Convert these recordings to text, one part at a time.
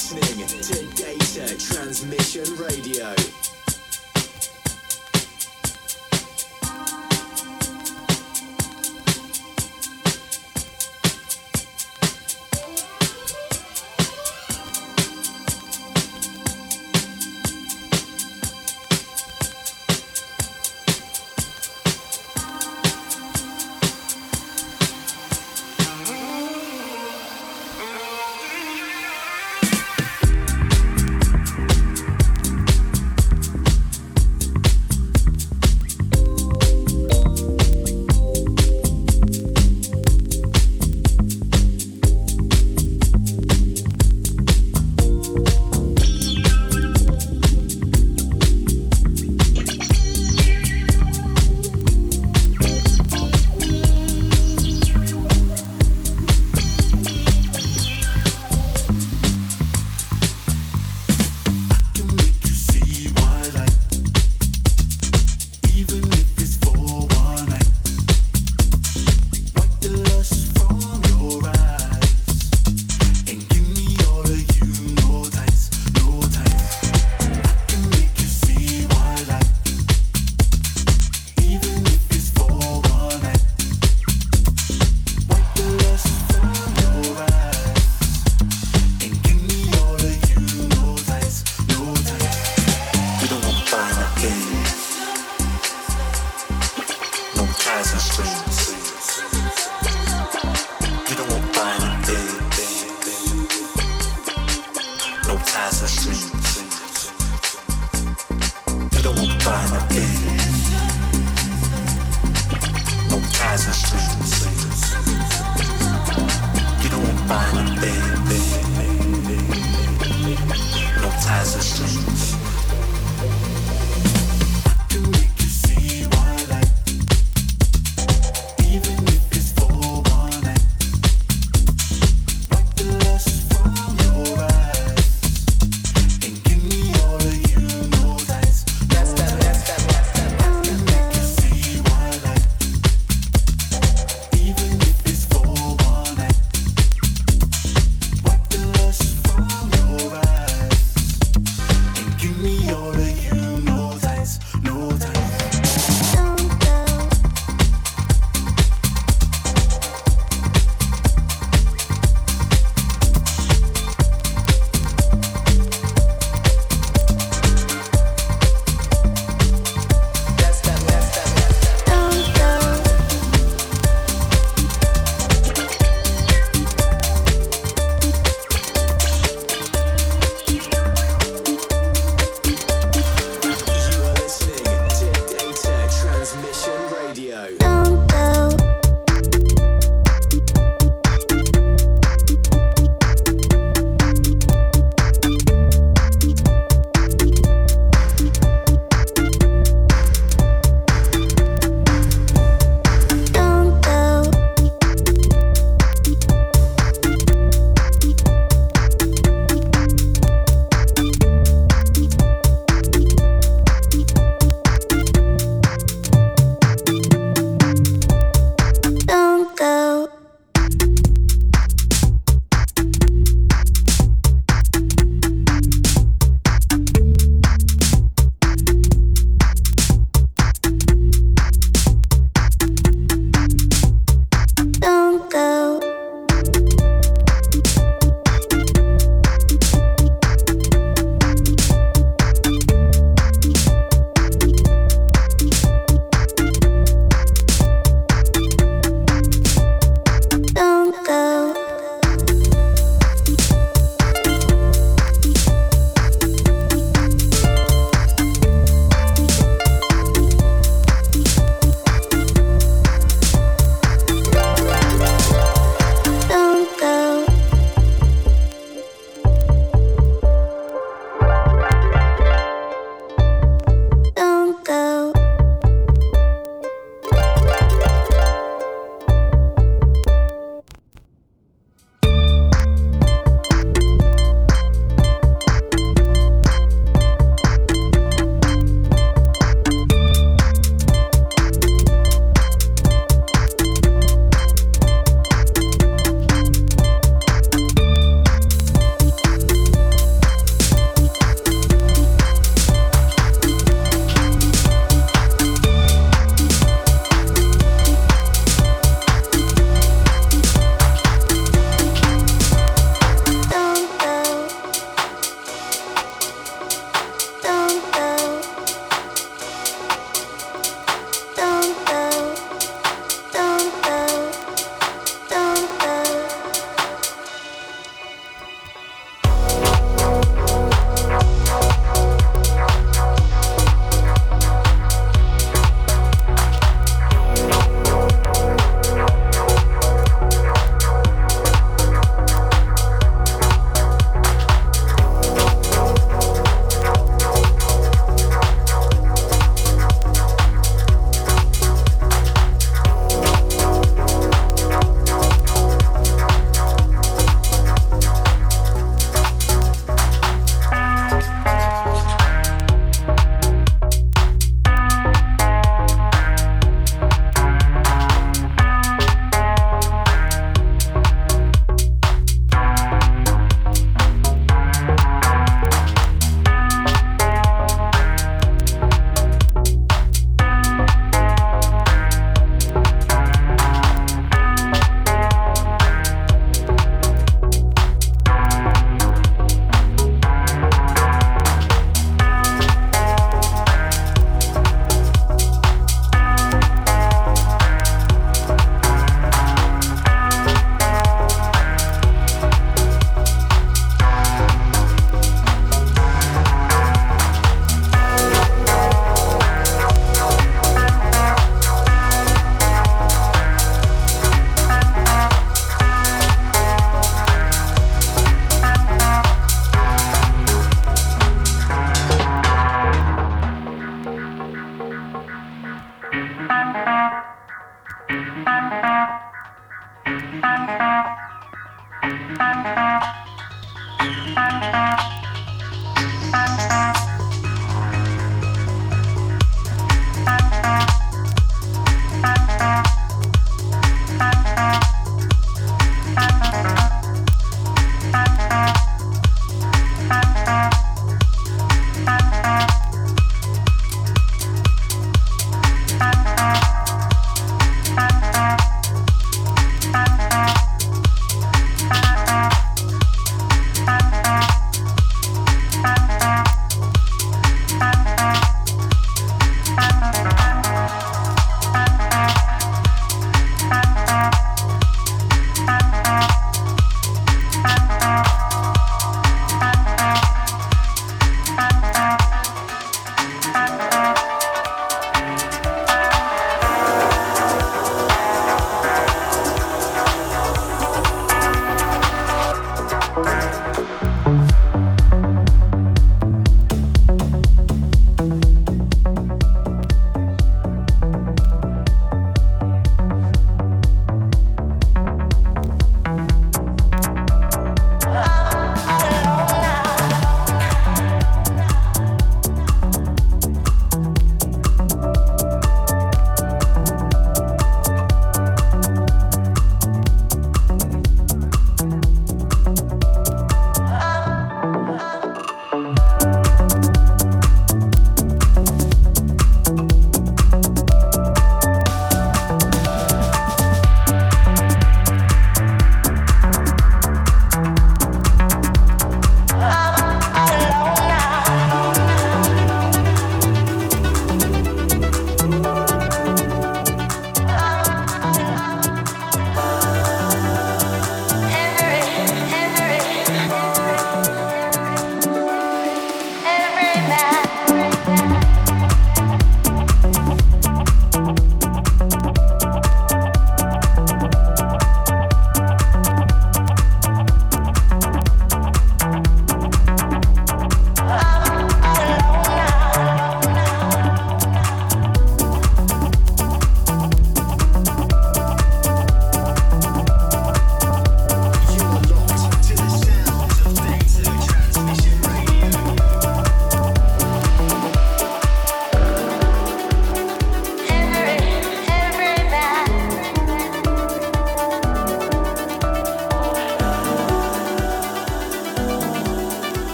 listening to Data Transmission Radio. No ties or strings. You don't find a. No ties or strings.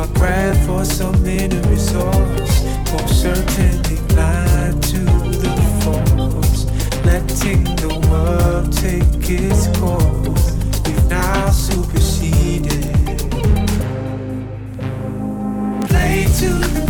I cried for some inner resource, Most certainly lied to the force, letting the world take its course. We've now superseded. Play to the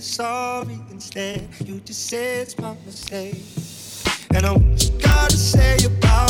sorry. Instead, you just said it's my mistake. And I you gotta say about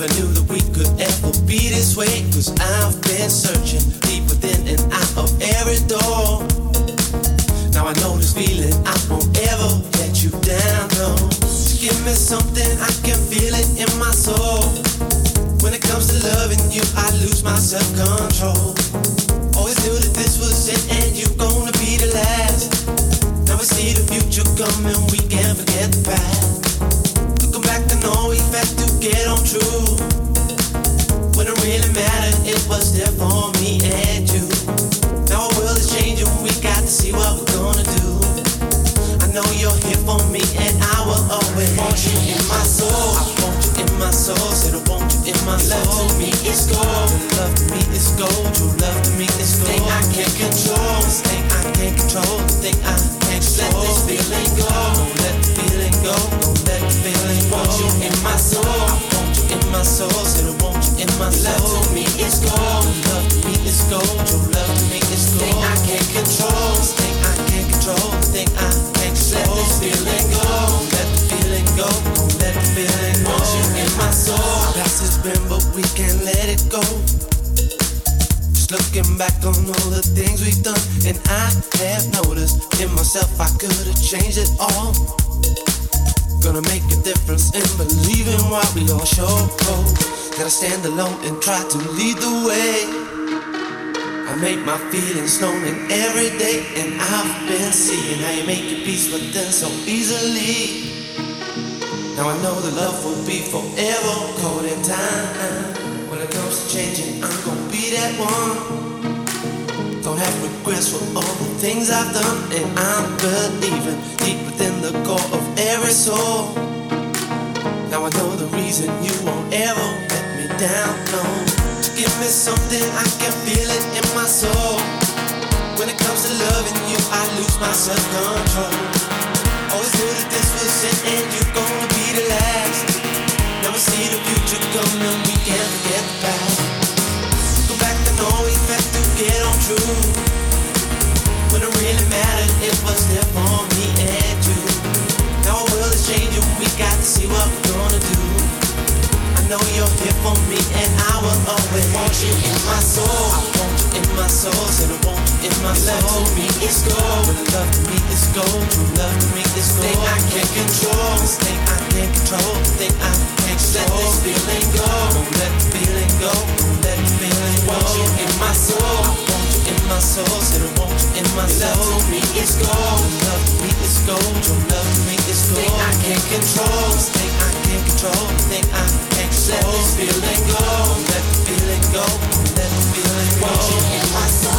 Never knew that we could ever be this way. Cause I've been searching deep within and out of every door. Now I know this feeling, I won't ever let you down, no. Give me something, I can feel it in my soul. When it comes to loving you, I lose my self-control. Always knew that this was it and you're gonna be the last. Now we see the future coming, we can't forget the past. Know we had to get on true. When it really mattered, it was there for me and you. Now our world is changing, we got to see what we're gonna do. I know you're here for me and I will always want you in my soul. I want you in my soul, said I want you in my soul. Love to me is gold, Your love to me is gold, your love to me is gold. Thing I can't control, this thing I can't control, the thing I. Let this feeling go, don't let the feeling go, don't let the feeling go. Want you in my soul, I want you in my soul, said I want you in my soul. Love to me is gold, love to me is gold, your love to me is gold. Thing I can't control, thing I can't control, thing I can't control. Let this feeling go, don't let the feeling go, don't let the feeling go. Want you in my soul. Past has been, but we can't let it go. Looking back on all the things we've done, and I have noticed in myself I could have changed it all. Gonna make a difference in believing what we gon' show. Gotta stand alone and try to lead the way. I make my feelings known in every day, and I've been seeing how you make your peace with them so easily. Now I know the love will be forever caught in time. It changing, I'm gonna be that one. Don't have regrets for all the things I've done, and I'm believing deep within the core of every soul. Now I know the reason you won't ever let me down. No, give me something I can feel it in my soul. When it comes to loving you, I lose my self control. Always knew that this was it, and you're gonna be the last. Control, thing I can't control, thing I know you're here for me and I was always want you in my soul. In my soul so love is my home It's gotta make this go It's gotta make this go I can't control. Let this feeling go, let feeling go, let feeling go. Want you in my soul. I want you in my soul. Said I want you in my soul. Love me gold. Love me gold. Love me gold. Thing I can't control, thing I can't control, thing I can't control. Let this feeling go, let feeling go, let the feeling go. You in my soul.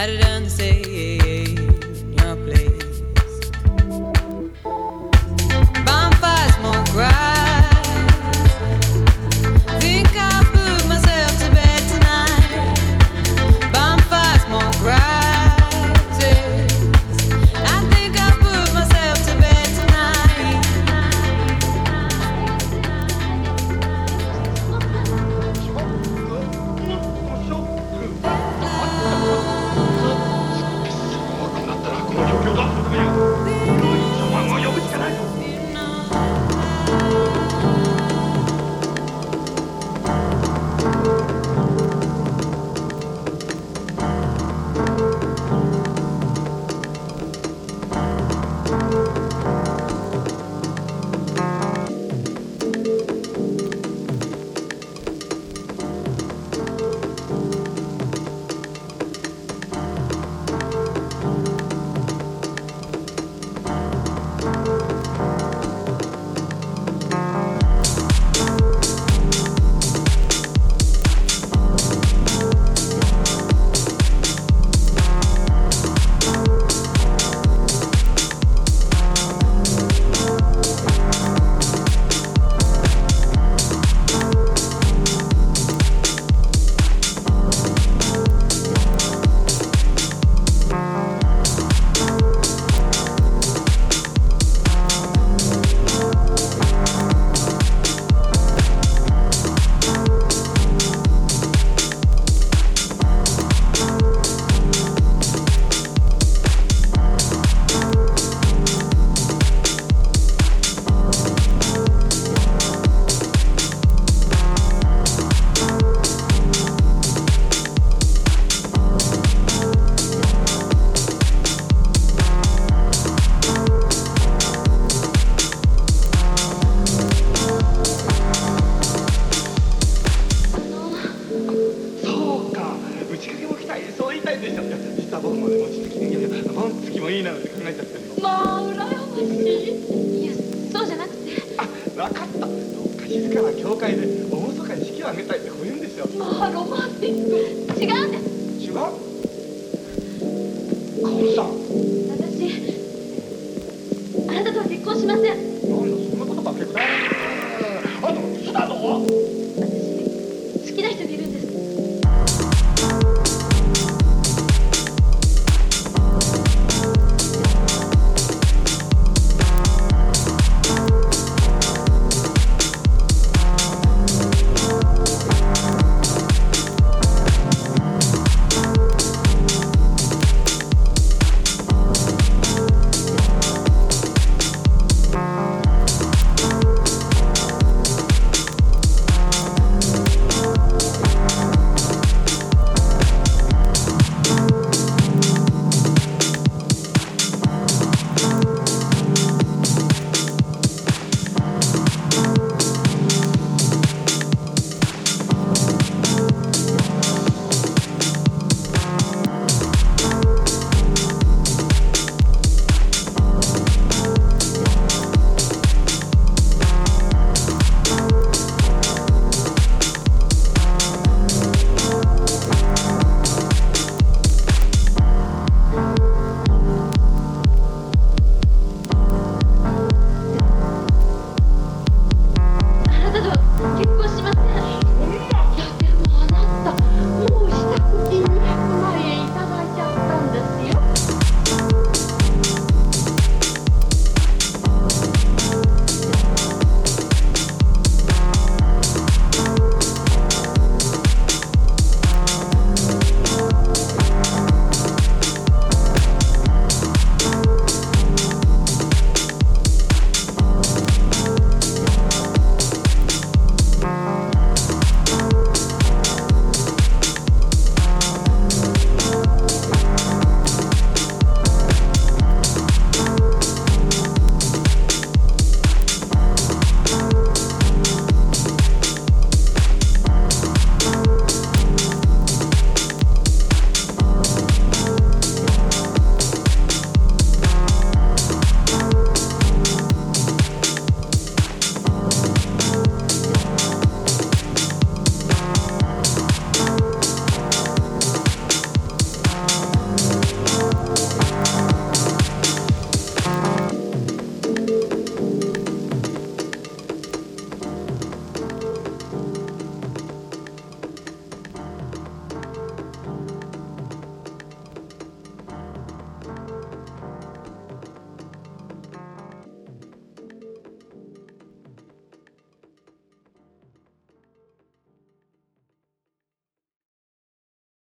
I'd done the your place.